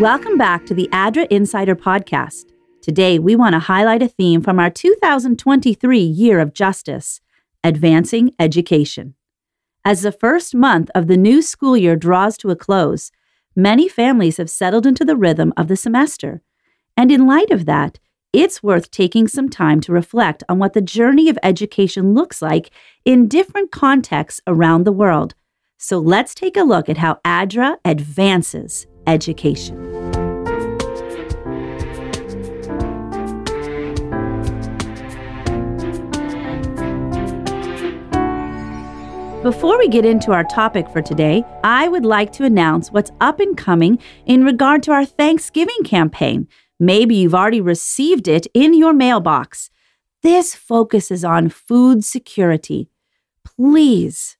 Welcome back to the ADRA Insider Podcast. Today, we want to highlight a theme from our 2023 Year of Justice Advancing Education. As the first month of the new school year draws to a close, many families have settled into the rhythm of the semester. And in light of that, it's worth taking some time to reflect on what the journey of education looks like in different contexts around the world. So let's take a look at how ADRA advances education. Before we get into our topic for today, I would like to announce what's up and coming in regard to our Thanksgiving campaign. Maybe you've already received it in your mailbox. This focuses on food security. Please,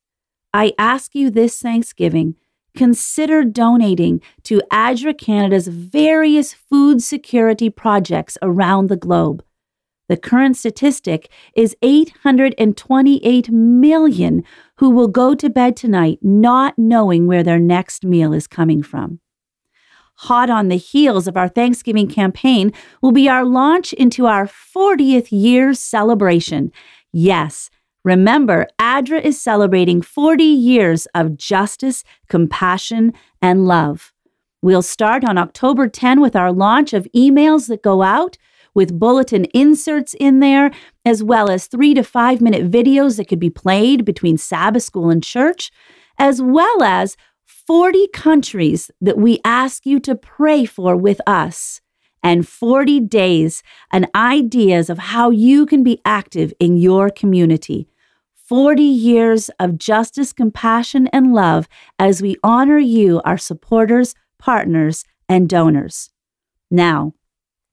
I ask you this Thanksgiving, consider donating to ADRA Canada's various food security projects around the globe. The current statistic is 828 million who will go to bed tonight not knowing where their next meal is coming from. Hot on the heels of our Thanksgiving campaign will be our launch into our 40th year celebration. Yes, remember, ADRA is celebrating 40 years of justice, compassion, and love. We'll start on October 10 with our launch of emails that go out with bulletin inserts in there, as well as three to five minute videos that could be played between Sabbath school and church, as well as 40 countries that we ask you to pray for with us, and 40 days and ideas of how you can be active in your community. 40 years of justice, compassion, and love as we honor you, our supporters, partners, and donors. Now,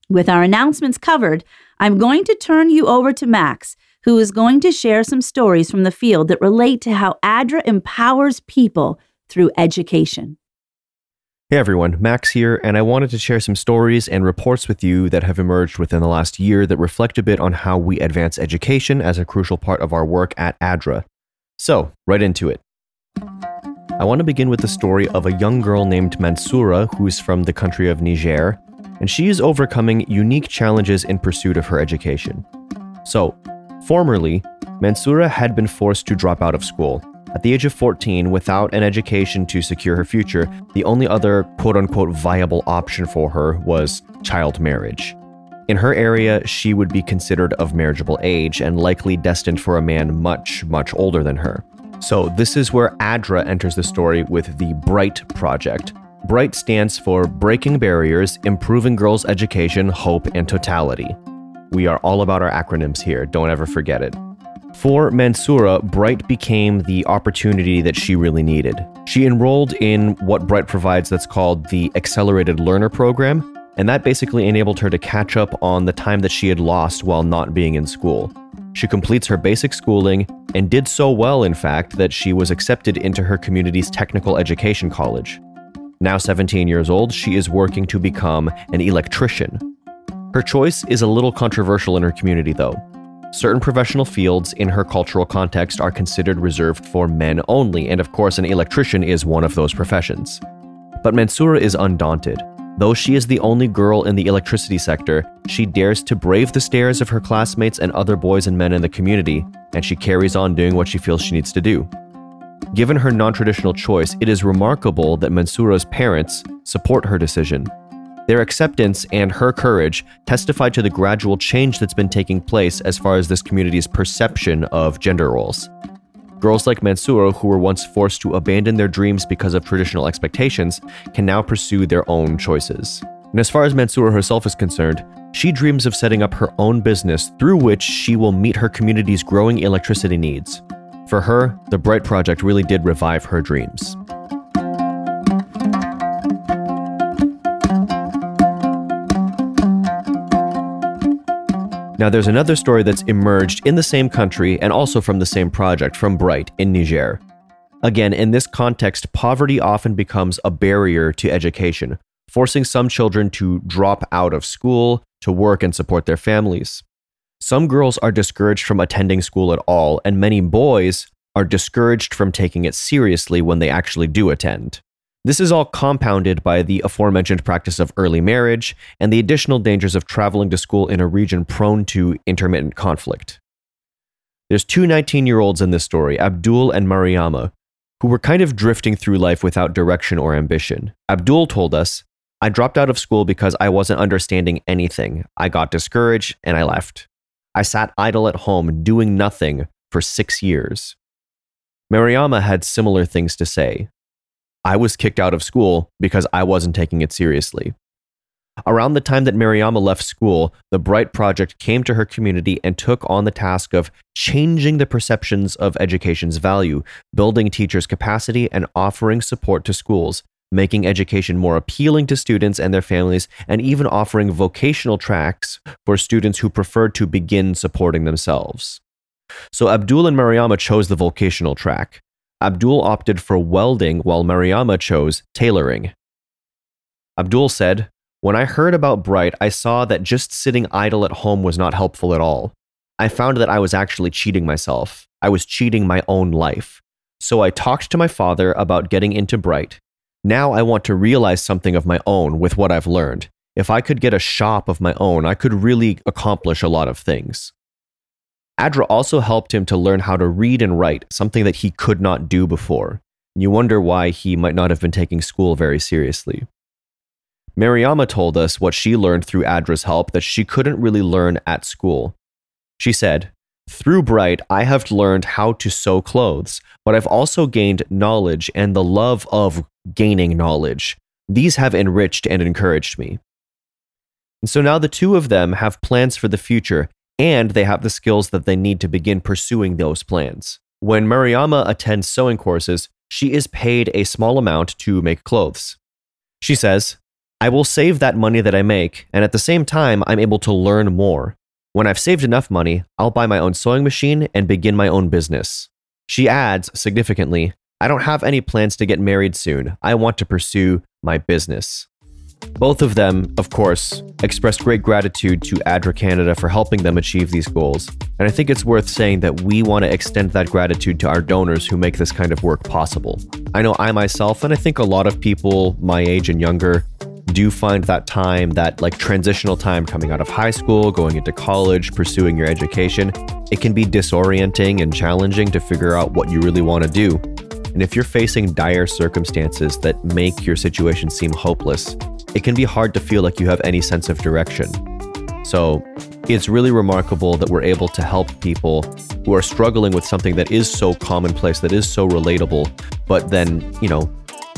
with our announcements covered, I'm going to turn you over to Max, who is going to share some stories from the field that relate to how ADRA empowers people through education. Hey everyone, Max here, and I wanted to share some stories and reports with you that have emerged within the last year that reflect a bit on how we advance education as a crucial part of our work at ADRA. So, right into it. I want to begin with the story of a young girl named Mansoura who is from the country of Niger and she is overcoming unique challenges in pursuit of her education. So, formerly, Mansoura had been forced to drop out of school. At the age of 14, without an education to secure her future, the only other quote unquote viable option for her was child marriage. In her area, she would be considered of marriageable age and likely destined for a man much, much older than her. So, this is where ADRA enters the story with the BRIGHT project, BRIGHT stands for Breaking Barriers, Improving Girls' Education, Hope, and Totality. We are all about our acronyms here, don't ever forget it. For Mansoura, Bright became the opportunity that she really needed. She enrolled in what Bright provides that's called the Accelerated Learner Program, and that basically enabled her to catch up on the time that she had lost while not being in school. She completes her basic schooling and did so well, in fact, that she was accepted into her community's technical education college. Now 17 years old, she is working to become an electrician. Her choice is a little controversial in her community, though. Certain professional fields in her cultural context are considered reserved for men only, and of course, an electrician is one of those professions. But Mansoura is undaunted. Though she is the only girl in the electricity sector, she dares to brave the stares of her classmates and other boys and men in the community, and she carries on doing what she feels she needs to do. Given her non traditional choice, it is remarkable that Mansoura's parents support her decision. Their acceptance and her courage testify to the gradual change that's been taking place as far as this community's perception of gender roles. Girls like Mansoura, who were once forced to abandon their dreams because of traditional expectations, can now pursue their own choices. And as far as Mansoura herself is concerned, she dreams of setting up her own business through which she will meet her community's growing electricity needs. For her, the Bright Project really did revive her dreams. Now, there's another story that's emerged in the same country and also from the same project from Bright in Niger. Again, in this context, poverty often becomes a barrier to education, forcing some children to drop out of school to work and support their families. Some girls are discouraged from attending school at all, and many boys are discouraged from taking it seriously when they actually do attend. This is all compounded by the aforementioned practice of early marriage and the additional dangers of traveling to school in a region prone to intermittent conflict. There's two 19 year olds in this story, Abdul and Mariama, who were kind of drifting through life without direction or ambition. Abdul told us, I dropped out of school because I wasn't understanding anything. I got discouraged and I left. I sat idle at home doing nothing for six years. Mariama had similar things to say. I was kicked out of school because I wasn't taking it seriously. Around the time that Mariama left school, the Bright Project came to her community and took on the task of changing the perceptions of education's value, building teachers' capacity, and offering support to schools, making education more appealing to students and their families, and even offering vocational tracks for students who preferred to begin supporting themselves. So Abdul and Mariama chose the vocational track. Abdul opted for welding while Mariama chose tailoring. Abdul said, When I heard about Bright, I saw that just sitting idle at home was not helpful at all. I found that I was actually cheating myself. I was cheating my own life. So I talked to my father about getting into Bright. Now I want to realize something of my own with what I've learned. If I could get a shop of my own, I could really accomplish a lot of things. ADRA also helped him to learn how to read and write, something that he could not do before. You wonder why he might not have been taking school very seriously. Mariama told us what she learned through ADRA's help that she couldn't really learn at school. She said, Through Bright, I have learned how to sew clothes, but I've also gained knowledge and the love of gaining knowledge. These have enriched and encouraged me. And so now the two of them have plans for the future and they have the skills that they need to begin pursuing those plans. When Mariama attends sewing courses, she is paid a small amount to make clothes. She says, I will save that money that I make, and at the same time, I'm able to learn more. When I've saved enough money, I'll buy my own sewing machine and begin my own business. She adds significantly, I don't have any plans to get married soon. I want to pursue my business. Both of them, of course, expressed great gratitude to ADRA Canada for helping them achieve these goals. And I think it's worth saying that we want to extend that gratitude to our donors who make this kind of work possible. I know I myself, and I think a lot of people my age and younger, do find that time, that like transitional time coming out of high school, going into college, pursuing your education, it can be disorienting and challenging to figure out what you really want to do. And if you're facing dire circumstances that make your situation seem hopeless, it can be hard to feel like you have any sense of direction. So it's really remarkable that we're able to help people who are struggling with something that is so commonplace, that is so relatable, but then, you know,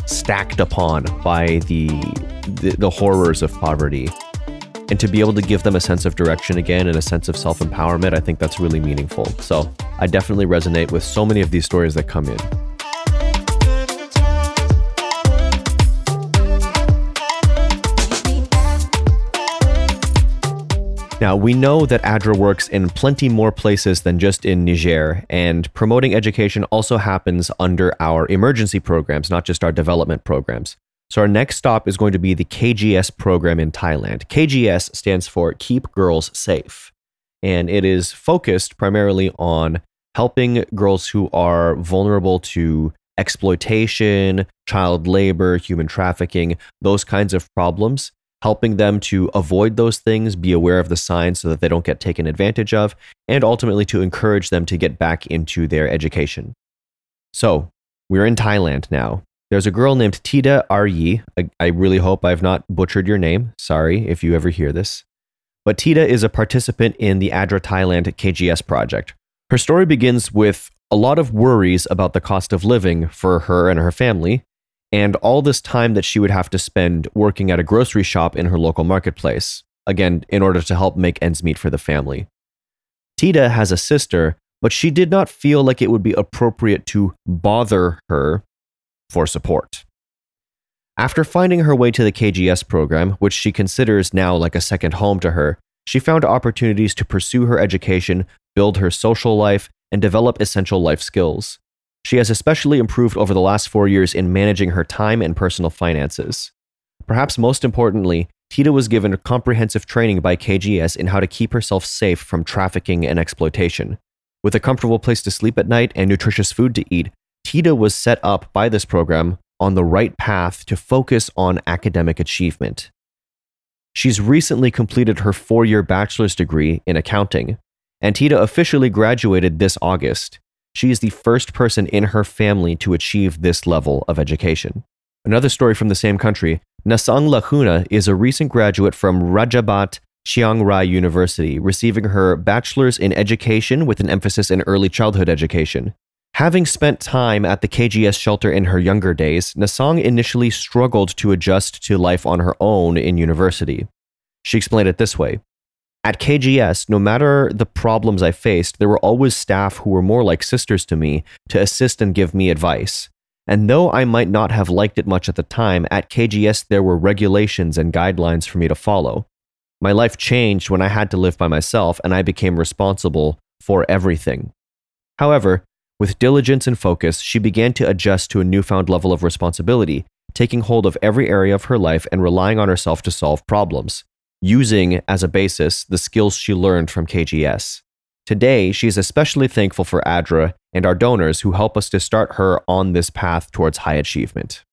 stacked upon by the, the, the horrors of poverty. And to be able to give them a sense of direction again and a sense of self empowerment, I think that's really meaningful. So I definitely resonate with so many of these stories that come in. Now, we know that ADRA works in plenty more places than just in Niger, and promoting education also happens under our emergency programs, not just our development programs. So, our next stop is going to be the KGS program in Thailand. KGS stands for Keep Girls Safe, and it is focused primarily on helping girls who are vulnerable to exploitation, child labor, human trafficking, those kinds of problems helping them to avoid those things, be aware of the signs so that they don't get taken advantage of, and ultimately to encourage them to get back into their education. So, we're in Thailand now. There's a girl named Tida Aryi. I, really hope I've not butchered your name. Sorry if you ever hear this. But Tida is a participant in the ADRA Thailand KGS project. Her story begins with a lot of worries about the cost of living for her and her family, and all this time that she would have to spend working at a grocery shop in her local marketplace, again, in order to help make ends meet for the family. Tita has a sister, but she did not feel like it would be appropriate to bother her for support. After finding her way to the KGS program, which she considers now like a second home to her, she found opportunities to pursue her education, build her social life, and develop essential life skills. She has especially improved over the last four years in managing her time and personal finances. Perhaps most importantly, Tita was given comprehensive training by KGS in how to keep herself safe from trafficking and exploitation. With a comfortable place to sleep at night and nutritious food to eat, Tita was set up by this program on the right path to focus on academic achievement. She's recently completed her four year bachelor's degree in accounting. and Tita officially graduated this August. She is the first person in her family to achieve this level of education. Another story from the same country Nasang Lahuna is a recent graduate from Rajabhat Chiang Rai University, receiving her bachelor's in education with an emphasis in early childhood education. Having spent time at the KGS shelter in her younger days, Nasang initially struggled to adjust to life on her own in university. She explained it this way At KGS, no matter the problems I faced, there were always staff who were more like sisters to me to assist and give me advice. And though I might not have liked it much at the time, at KGS there were regulations and guidelines for me to follow. My life changed when I had to live by myself and I became responsible for everything. However, with diligence and focus, she began to adjust to a newfound level of responsibility, taking hold of every area of her life and relying on herself to solve problems, using as a basis the skills she learned from KGS. Today, she is especially thankful for ADRA and our donors who help us to start her on this path towards high achievement.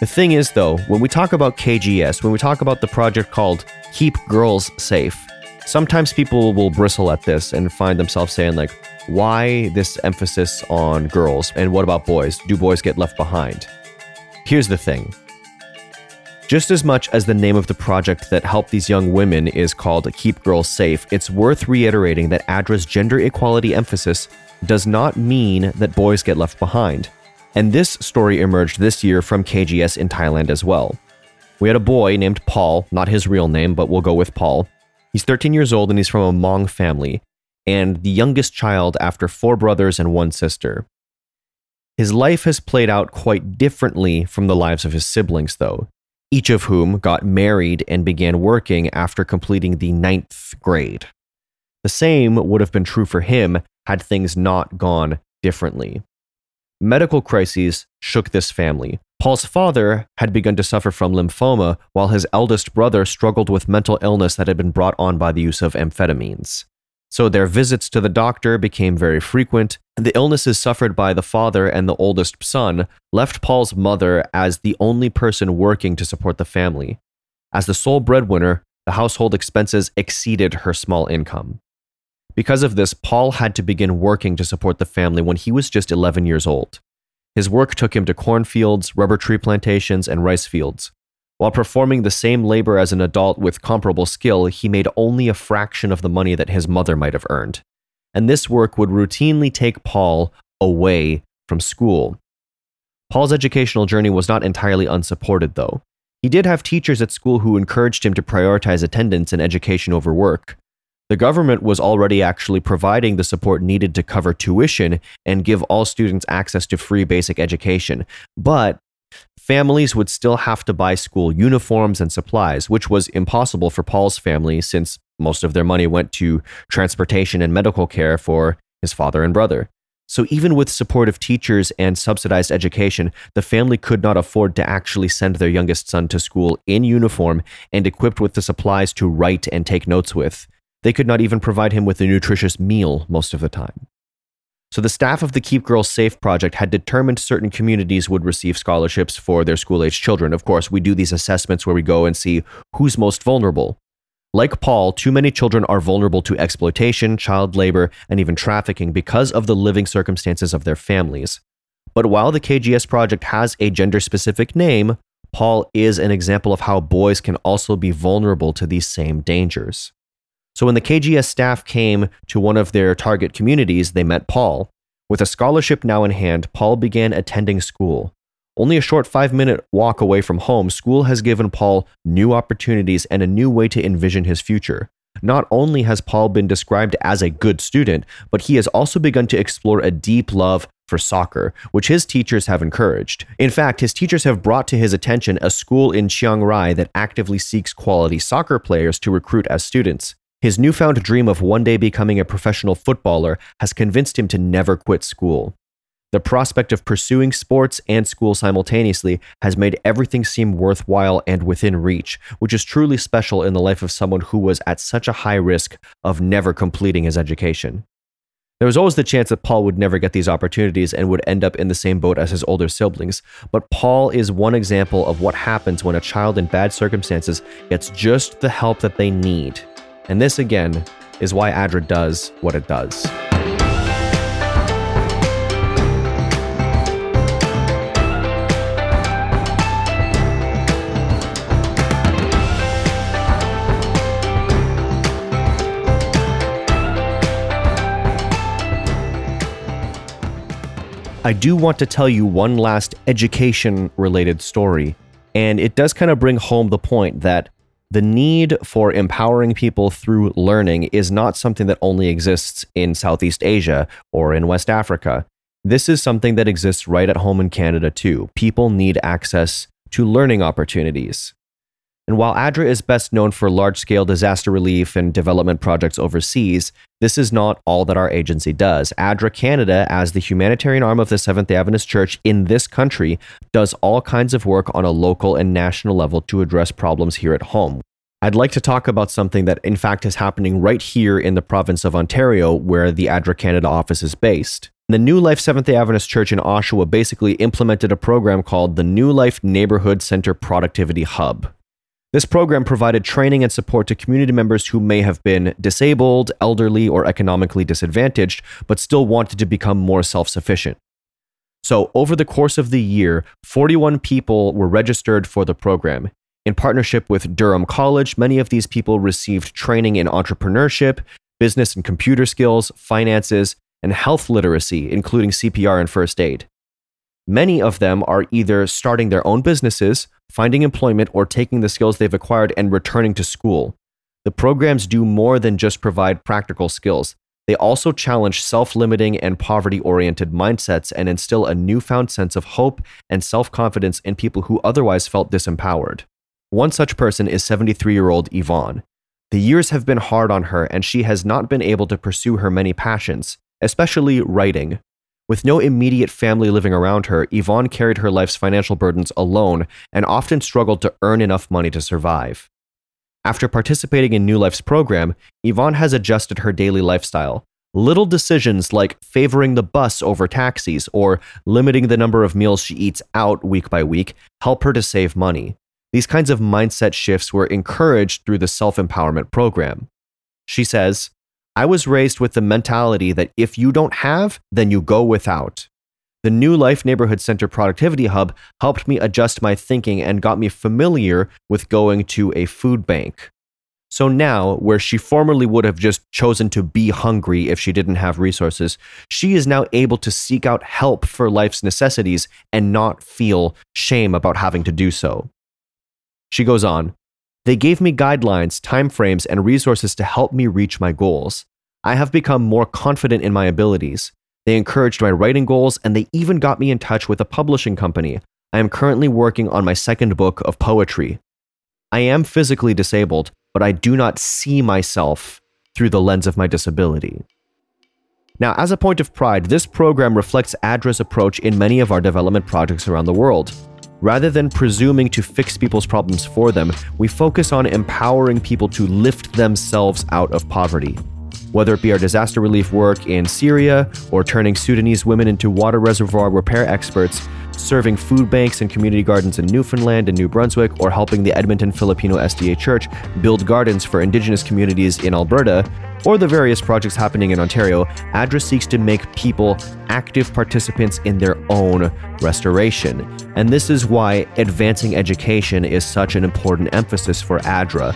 The thing is, though, when we talk about KGS, when we talk about the project called Keep Girls Safe, sometimes people will bristle at this and find themselves saying, like, why this emphasis on girls? And what about boys? Do boys get left behind? Here's the thing. Just as much as the name of the project that helped these young women is called Keep Girls Safe, it's worth reiterating that ADRA's gender equality emphasis does not mean that boys get left behind. And this story emerged this year from KGS in Thailand as well. We had a boy named Paul, not his real name, but we'll go with Paul. He's 13 years old and he's from a Hmong family and the youngest child after four brothers and one sister. His life has played out quite differently from the lives of his siblings, though, each of whom got married and began working after completing the ninth grade. The same would have been true for him had things not gone differently. Medical crises shook this family. Paul's father had begun to suffer from lymphoma, while his eldest brother struggled with mental illness that had been brought on by the use of amphetamines. So their visits to the doctor became very frequent. The illnesses suffered by the father and the oldest son left Paul's mother as the only person working to support the family. As the sole breadwinner, the household expenses exceeded her small income. Because of this, Paul had to begin working to support the family when he was just 11 years old. His work took him to cornfields, rubber tree plantations, and rice fields. While performing the same labor as an adult with comparable skill, he made only a fraction of the money that his mother might have earned. And this work would routinely take Paul away from school. Paul's educational journey was not entirely unsupported, though. He did have teachers at school who encouraged him to prioritize attendance and education over work. The government was already actually providing the support needed to cover tuition and give all students access to free basic education. But families would still have to buy school uniforms and supplies, which was impossible for Paul's family since most of their money went to transportation and medical care for his father and brother. So, even with supportive teachers and subsidized education, the family could not afford to actually send their youngest son to school in uniform and equipped with the supplies to write and take notes with. They could not even provide him with a nutritious meal most of the time. So the staff of the Keep Girls Safe project had determined certain communities would receive scholarships for their school age children. Of course, we do these assessments where we go and see who's most vulnerable. Like Paul, too many children are vulnerable to exploitation, child labor, and even trafficking because of the living circumstances of their families. But while the KGS project has a gender specific name, Paul is an example of how boys can also be vulnerable to these same dangers. So when the KGS staff came to one of their target communities, they met Paul. With a scholarship now in hand, Paul began attending school. Only a short five minute walk away from home, school has given Paul new opportunities and a new way to envision his future. Not only has Paul been described as a good student, but he has also begun to explore a deep love for soccer, which his teachers have encouraged. In fact, his teachers have brought to his attention a school in Chiang Rai that actively seeks quality soccer players to recruit as students. His newfound dream of one day becoming a professional footballer has convinced him to never quit school. The prospect of pursuing sports and school simultaneously has made everything seem worthwhile and within reach, which is truly special in the life of someone who was at such a high risk of never completing his education. There was always the chance that Paul would never get these opportunities and would end up in the same boat as his older siblings. But Paul is one example of what happens when a child in bad circumstances gets just the help that they need. And this, again, is why ADRA does what it does. I do want to tell you one last education related story. And it does kind of bring home the point that the need for empowering people through learning is not something that only exists in Southeast Asia or in West Africa. This is something that exists right at home in Canada too. People need access to learning opportunities. And while ADRA is best known for large scale disaster relief and development projects overseas, this is not all that our agency does. ADRA Canada, as the humanitarian arm of the Seventh day Adventist Church in this country, does all kinds of work on a local and national level to address problems here at home. I'd like to talk about something that, in fact, is happening right here in the province of Ontario, where the ADRA Canada office is based. The New Life Seventh day Adventist Church in Oshawa basically implemented a program called the New Life Neighborhood Center Productivity Hub. This program provided training and support to community members who may have been disabled, elderly, or economically disadvantaged, but still wanted to become more self sufficient. So, over the course of the year, 41 people were registered for the program. In partnership with Durham College, many of these people received training in entrepreneurship, business and computer skills, finances, and health literacy, including CPR and first aid. Many of them are either starting their own businesses, finding employment, or taking the skills they've acquired and returning to school. The programs do more than just provide practical skills. They also challenge self limiting and poverty oriented mindsets and instill a newfound sense of hope and self confidence in people who otherwise felt disempowered. One such person is 73 year old Yvonne. The years have been hard on her, and she has not been able to pursue her many passions, especially writing. With no immediate family living around her, Yvonne carried her life's financial burdens alone and often struggled to earn enough money to survive. After participating in New Life's program, Yvonne has adjusted her daily lifestyle. Little decisions like favoring the bus over taxis or limiting the number of meals she eats out week by week help her to save money. These kinds of mindset shifts were encouraged through the self empowerment program. She says, I was raised with the mentality that if you don't have, then you go without. The New Life Neighborhood Center Productivity Hub helped me adjust my thinking and got me familiar with going to a food bank. So now, where she formerly would have just chosen to be hungry if she didn't have resources, she is now able to seek out help for life's necessities and not feel shame about having to do so. She goes on they gave me guidelines, timeframes, and resources to help me reach my goals. I have become more confident in my abilities. They encouraged my writing goals, and they even got me in touch with a publishing company. I am currently working on my second book of poetry. I am physically disabled, but I do not see myself through the lens of my disability. Now, as a point of pride, this program reflects ADRA's approach in many of our development projects around the world. Rather than presuming to fix people's problems for them, we focus on empowering people to lift themselves out of poverty. Whether it be our disaster relief work in Syria or turning Sudanese women into water reservoir repair experts, serving food banks and community gardens in Newfoundland and New Brunswick, or helping the Edmonton Filipino SDA Church build gardens for Indigenous communities in Alberta, or the various projects happening in Ontario, ADRA seeks to make people active participants in their own restoration. And this is why advancing education is such an important emphasis for ADRA.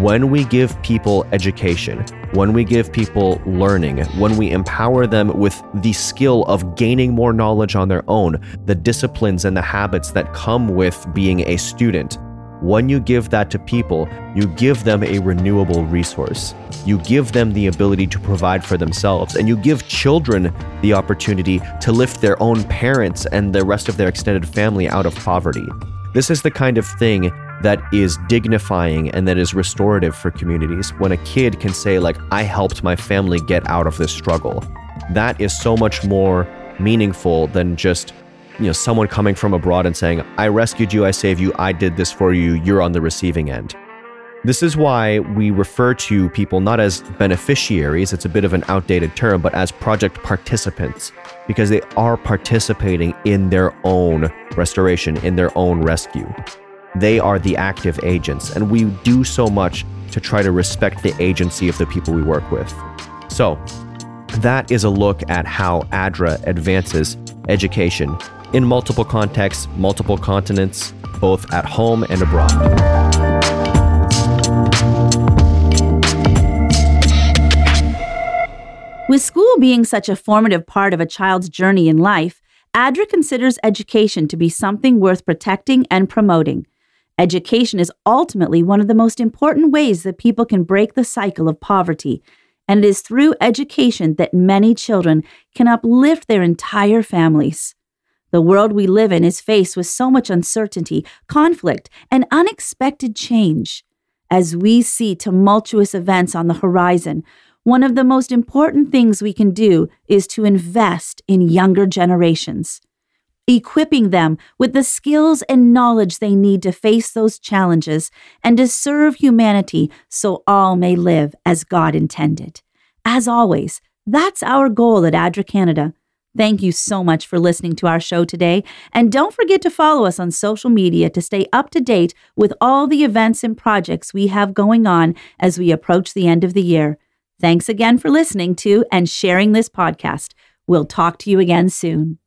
When we give people education, when we give people learning, when we empower them with the skill of gaining more knowledge on their own, the disciplines and the habits that come with being a student, when you give that to people, you give them a renewable resource. You give them the ability to provide for themselves, and you give children the opportunity to lift their own parents and the rest of their extended family out of poverty. This is the kind of thing that is dignifying and that is restorative for communities. When a kid can say, like, I helped my family get out of this struggle, that is so much more meaningful than just you know someone coming from abroad and saying i rescued you i saved you i did this for you you're on the receiving end This is why we refer to people not as beneficiaries, it's a bit of an outdated term, but as project participants, because they are participating in their own restoration, in their own rescue. They are the active agents, and we do so much to try to respect the agency of the people we work with. So, that is a look at how ADRA advances education in multiple contexts, multiple continents, both at home and abroad. With school being such a formative part of a child's journey in life, ADRA considers education to be something worth protecting and promoting. Education is ultimately one of the most important ways that people can break the cycle of poverty, and it is through education that many children can uplift their entire families. The world we live in is faced with so much uncertainty, conflict, and unexpected change. As we see tumultuous events on the horizon, one of the most important things we can do is to invest in younger generations, equipping them with the skills and knowledge they need to face those challenges and to serve humanity so all may live as God intended. As always, that's our goal at ADRA Canada. Thank you so much for listening to our show today. And don't forget to follow us on social media to stay up to date with all the events and projects we have going on as we approach the end of the year. Thanks again for listening to and sharing this podcast. We'll talk to you again soon.